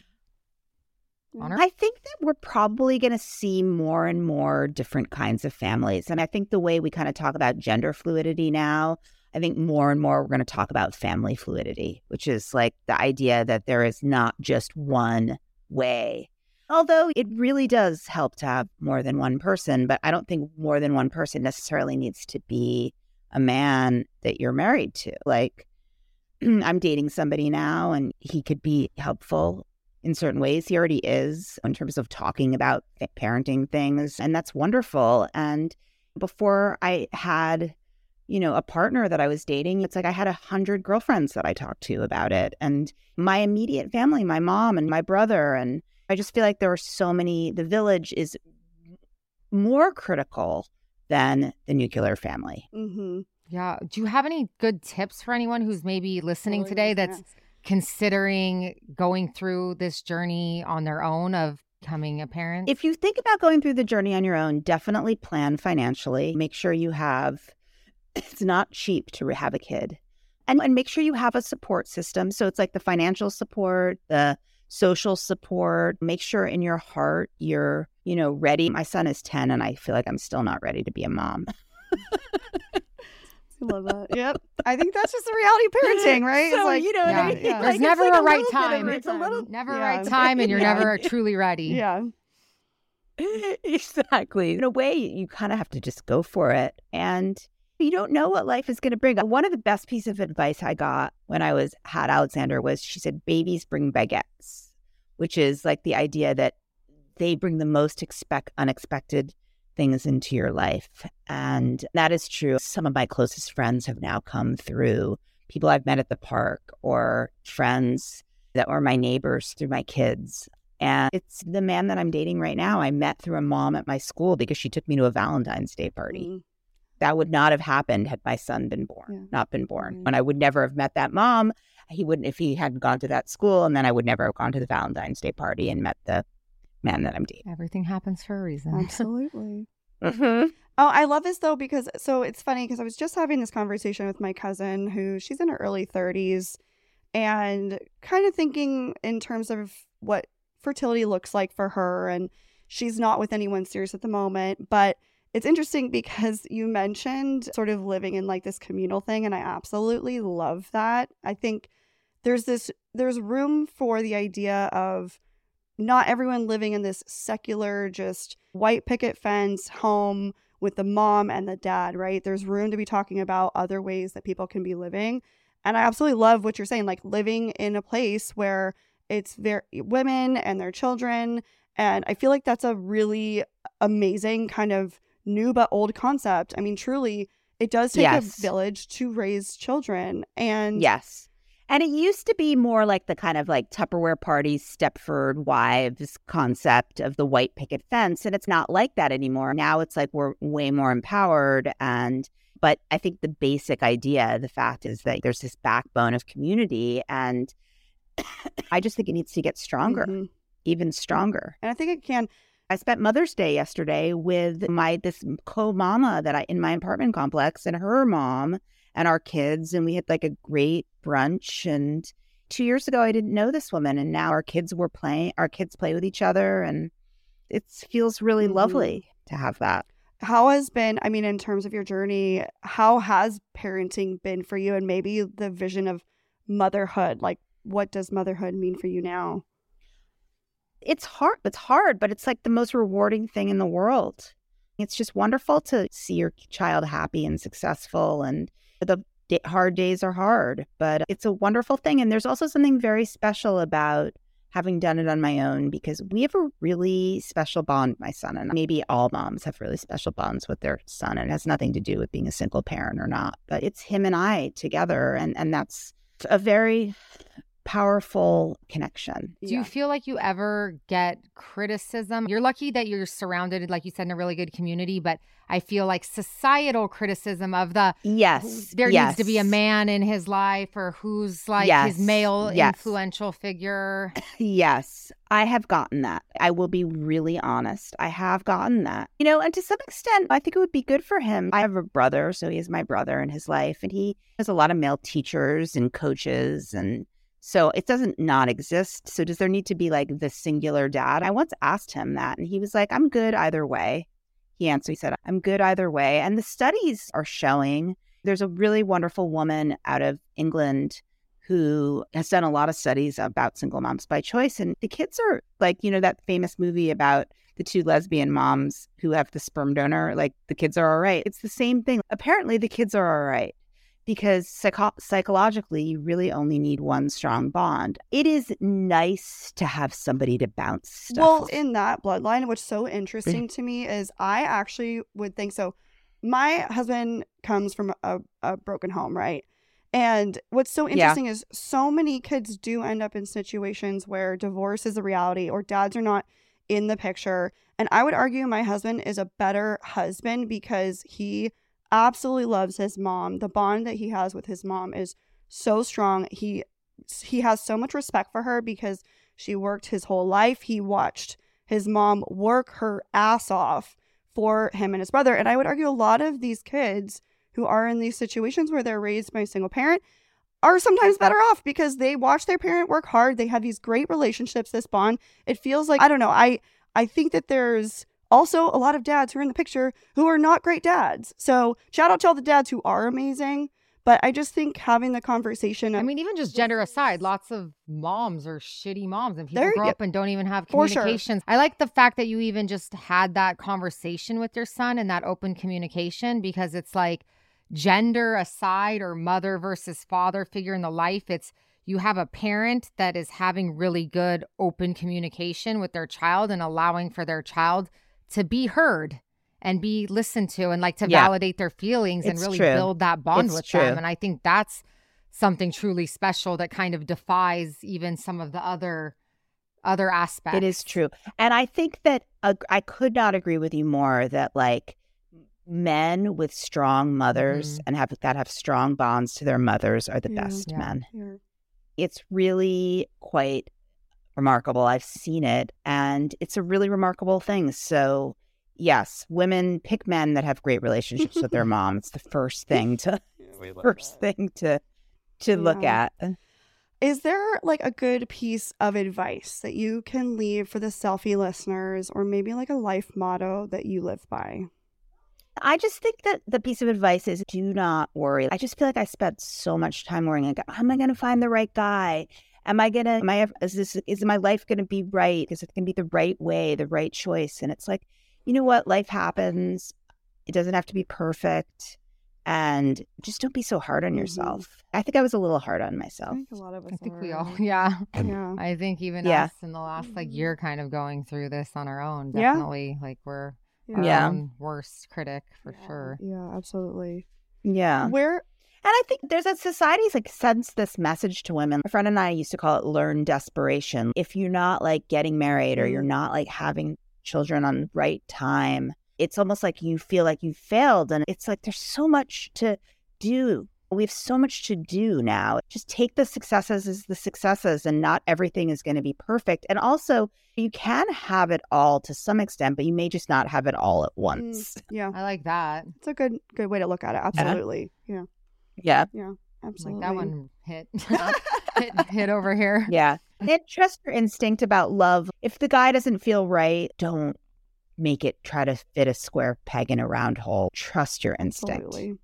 on her. I think that we're probably going to see more and more different kinds of families. And I think the way we kind of talk about gender fluidity now, I think more and more we're going to talk about family fluidity, which is like the idea that there is not just one way. Although it really does help to have more than one person, but I don't think more than one person necessarily needs to be a man that you're married to. Like, I'm dating somebody now and he could be helpful in certain ways. He already is in terms of talking about parenting things, and that's wonderful. And before I had, you know, a partner that I was dating, it's like I had a hundred girlfriends that I talked to about it, and my immediate family, my mom and my brother, and I just feel like there are so many. The village is more critical than the nuclear family. Mm-hmm. Yeah. Do you have any good tips for anyone who's maybe listening today that's considering going through this journey on their own of becoming a parent? If you think about going through the journey on your own, definitely plan financially. Make sure you have, it's not cheap to have a kid. And, and make sure you have a support system. So it's like the financial support, the social support. Make sure in your heart you're, you know, ready. My son is 10 and I feel like I'm still not ready to be a mom. I love that. Yep. I think that's just the reality of parenting, right? So, it's like, you know what Yeah. I mean? yeah. There's it's never like a right little bit of- time. It's a little Never Yeah. right time, and you're never truly ready. yeah. exactly. In a way, you kind of have to just go for it. And you don't know what life is going to bring. One of the best pieces of advice I got when I was had Alexander was she said, babies bring baguettes, which is like the idea that they bring the most expect unexpected things into your life. And that is true. Some of my closest friends have now come through people I've met at the park or friends that were my neighbors through my kids. And it's the man that I'm dating right now. I met through a mom at my school because she took me to a Valentine's Day party. Mm. That would not have happened had my son been born, Yeah. not been born. Right. And I would never have met that mom. He wouldn't if he hadn't gone to that school. And then I would never have gone to the Valentine's Day party and met the man that I'm dating. Everything happens for a reason. Absolutely. Mm-hmm. Oh, I love this though because so it's funny because I was just having this conversation with my cousin who she's in her early 30s and kind of thinking in terms of what fertility looks like for her and she's not with anyone serious at the moment, but it's interesting because you mentioned sort of living in like this communal thing and I absolutely love that. I think there's this there's room for the idea of not everyone living in this secular just white picket fence home with the mom and the dad, right? There's room to be talking about other ways that people can be living. And I absolutely love what you're saying, like living in a place where it's very women and their children. And I feel like that's a really amazing kind of new but old concept. I mean, truly, it does take Yes. a village to raise children. And Yes. And it used to be more like the kind of like Tupperware parties, Stepford wives concept of the white picket fence. And it's not like that anymore. Now it's like we're way more empowered. And, but I think the basic idea, the fact is that there's this backbone of community. And I just think it needs to get stronger, Mhm. even stronger. And I think it can I spent Mother's Day yesterday with my this co-mama that I in my apartment complex and her mom and our kids and we had like a great brunch and 2 years ago I didn't know this woman and now our kids were playing our kids play with each other and it feels really Mhm. lovely to have that. how has been i mean in terms of your journey how has parenting been for you and maybe the vision of motherhood. Like, what does motherhood mean for you now? It's hard. It's hard, but it's like the most rewarding thing in the world. It's just wonderful to see your child happy and successful. And the hard days are hard, but it's a wonderful thing. And there's also something very special about having done it on my own because we have a really special bond, my son and maybe all moms have really special bonds with their son. And it has nothing to do with being a single parent or not, but it's him and I together. And, and that's a very powerful connection. Do you feel like you ever get criticism? You're lucky that you're surrounded, like you said, in a really good community, but I feel like societal criticism of the yes, there yes. needs to be a man in his life or who's like yes. his male yes. influential figure. Yes, I have gotten that. I will be really honest. I have gotten that. You know, and to some extent, I think it would be good for him. I have a brother, so he is my brother in his life, and he has a lot of male teachers and coaches and so it doesn't not exist. So does there need to be like the singular dad? I once asked him that and he was like, I'm good either way. He answered, he said, I'm good either way. And the studies are showing there's a really wonderful woman out of England who has done a lot of studies about single moms by choice. And the kids are like, you know, that famous movie about the two lesbian moms who have the sperm donor, like the kids are all right. It's the same thing. Apparently, the kids are all right because psycho- psychologically, you really only need one strong bond. It is nice to have somebody to bounce stuff. Well, off. in that bloodline, what's so interesting to me is I actually would think so. My husband comes from a, a broken home, right? And what's so Yeah. interesting is so many kids do end up in situations where divorce is a reality or dads are not in the picture. And I would argue my husband is a better husband because he absolutely loves his mom. The bond that he has with his mom is so strong. He he has so much respect for her because she worked his whole life. He watched his mom work her ass off for him and his brother. And I would argue a lot of these kids who are in these situations where they're raised by a single parent are sometimes better off because they watch their parent work hard. They have these great relationships, this bond. It feels like I don't know. I I think that there's also a lot of dads who are in the picture who are not great dads. So shout out to all the dads who are amazing. But I just think having the conversation. I mean, even just gender aside, lots of moms are shitty moms and people grow up and don't even have For sure. communications. I like the fact that you even just had that conversation with your son and that open communication because it's like gender aside or mother versus father figure in the life, it's you have a parent that is having really good open communication with their child and allowing for their child to be heard and be listened to and like to Yeah. validate their feelings and really true. build that bond It's with true. them. And I think that's something truly special that kind of defies even some of the other other aspects. It is true. And I think that uh, I could not agree with you more that like men with strong mothers Mhm. and have that have strong bonds to their mothers are the Yeah. best Yeah. men. It's really quite remarkable. I've seen it and it's a really remarkable thing. So, yes, women pick men that have great relationships with their mom. It's the first thing to first thing to to look at. Is there like a good piece of advice that you can leave for the Cellfie listeners or maybe like a life motto that you live by? I just think that the piece of advice is do not worry. I just feel like I spent so much time worrying. Like, how am I going to find the right guy? Am I gonna? Am I? Is this? Is my life going to be right? Is it going to be the right way, the right choice? And it's like, you know what? Life happens. It doesn't have to be perfect, and just don't be so hard on Mhm. yourself. I think I was a little hard on I myself. think a lot of us I think are. we all, yeah. Yeah. I think even Yeah. us in the last like Mhm. year kind of going through this on our own. Yeah. Definitely. Like we're our Yeah. own worst critic for Yeah. sure. Yeah, absolutely. Yeah. Where And I think there's a society's like sends this message to women. My friend and I used to call it learn desperation. If you're not like getting married or you're Mm. not like having children on the right time, it's almost like you feel like you failed. And it's like there's so much to do. We have so much to do now. Just take the successes as the successes, and not everything is going to be perfect. And also, you can have it all to some extent, but you may just not have it all at once. yeah, I like that. it's a good good way to look at it. Absolutely. Yeah. Yeah. Yeah, absolutely. Like that one hit. hit hit over here. Yeah. And trust your instinct about love. If the guy doesn't feel right, don't make it try to fit a square peg in a round hole. Trust your instinct. Absolutely.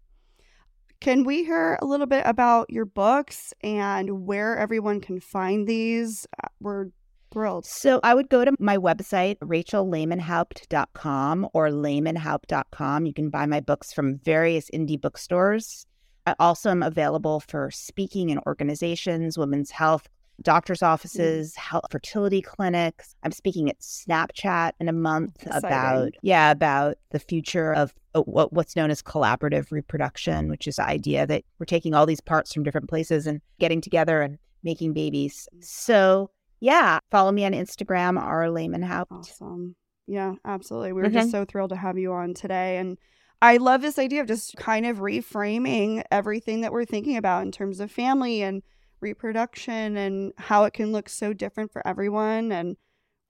Can we hear a little bit about your books and where everyone can find these? Uh, we're thrilled. So I would go to my website, rachellehmannhaupt.com or lehmannhaupt.com. You can buy my books from various indie bookstores. I also am available for speaking in organizations, women's health, doctor's Mm. offices, health, fertility clinics. I'm speaking at Snapchat in a month Exciting. about yeah about the future of uh, what what's known as collaborative reproduction, which is the idea that we're taking all these parts from different places and getting together and making babies. So yeah, follow me on Instagram, R Lehmann-Haupt. Awesome. Yeah, absolutely. We were just Mhm. so thrilled to have you on today. And I love this idea of just kind of reframing everything that we're thinking about in terms of family and reproduction and how it can look so different for everyone. And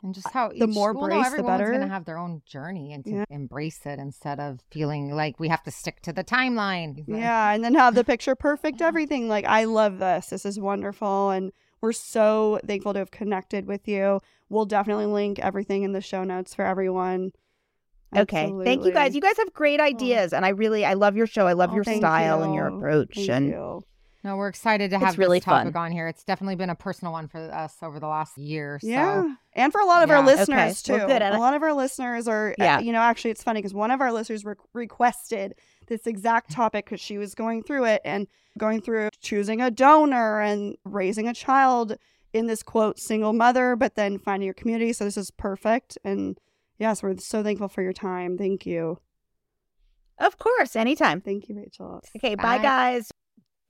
And just how the each- more well, no, brace, the everyone's better. gonna have their own journey and to Yeah. embrace it instead of feeling like we have to stick to the timeline. yeah, and then have the picture perfect Yeah. everything. Like, I love this. This is wonderful. And we're so thankful to have connected with you. We'll definitely link everything in the show notes for everyone. Okay. Thank you guys. You guys have great ideas. And I really, I love your show. I love Oh, your thank style and your approach. Thank and you. No, we're excited to It's have really this topic fun. on here. It's definitely been a personal one for us over the last year. So. Yeah. And for a lot of our Yeah. Okay. listeners, too. Well, good. And lot of our listeners are, uh, Yeah. you know, actually, it's funny because one of our listeners re- requested this exact topic because she was going through it and going through choosing a donor and raising a child in this quote single mother, but then finding your community. So this is perfect. And yes, we're so thankful for your time. Thank you. of course, anytime. Thank you, Rachel. Okay. Bye, Bye. guys.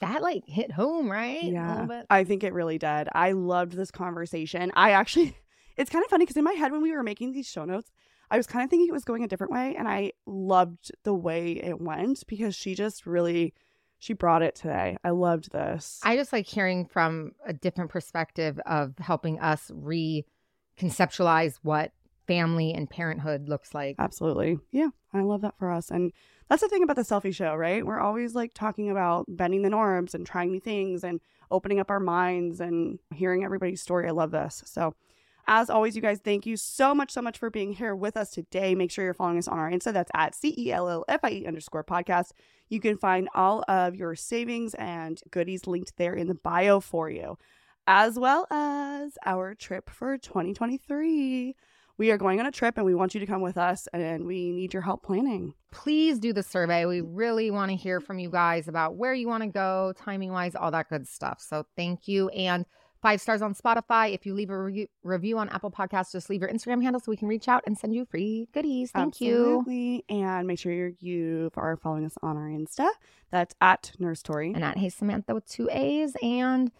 That like hit home, right? Yeah. I think it really did. I loved this conversation. I actually, it's kind of funny because in my head when we were making these show notes, I was kind of thinking it was going a different way, and I loved the way it went because she just really, she brought it today. I loved this. I just like hearing from a different perspective of helping us reconceptualize what family and parenthood looks like. Absolutely, yeah, I love that for us, and that's the thing about the Cellfie show, right? We're always like talking about bending the norms and trying new things and opening up our minds and hearing everybody's story. I love this. So, as always, you guys, thank you so much, so much for being here with us today. Make sure you're following us on our Insta. That's at C E L L F I E underscore podcast. You can find all of your savings and goodies linked there in the bio for you, as well as our trip for 2023. We are going on a trip and we want you to come with us and we need your help planning. Please do the survey. We really want to hear from you guys about where you want to go, timing wise, all that good stuff. So thank you. And five stars on Spotify. If you leave a re- review on Apple Podcasts, just leave your Instagram handle so we can reach out and send you free goodies. Thank you. Absolutely. And make sure you are following us on our Insta. That's at Nurse Tori. And at Hey Samantha with two A's. And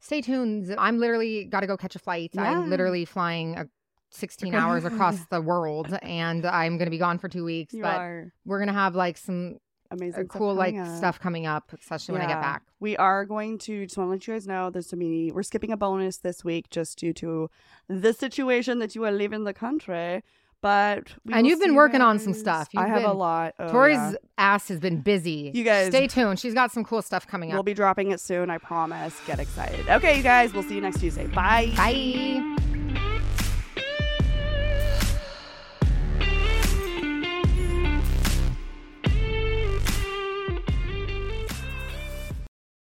stay tuned. I'm literally got to go catch a flight. Yeah. I'm literally flying a 16 hours across the world and I'm going to be gone for two weeks. you but are we're going to have like some uh, amazing. cool like up. stuff coming up, especially when I get back. We are going to just want to let you guys know there's a mini. We're skipping a bonus this week just due to the situation that you are leaving the country. But we And you've been working on some stuff. I You've have a lot. Oh, Tori's yeah. ass has been busy. You guys- stay tuned. She's got some cool stuff coming up. We'll be dropping it soon. I promise. Get excited. Okay, you guys. We'll see you next Tuesday. Bye. Bye.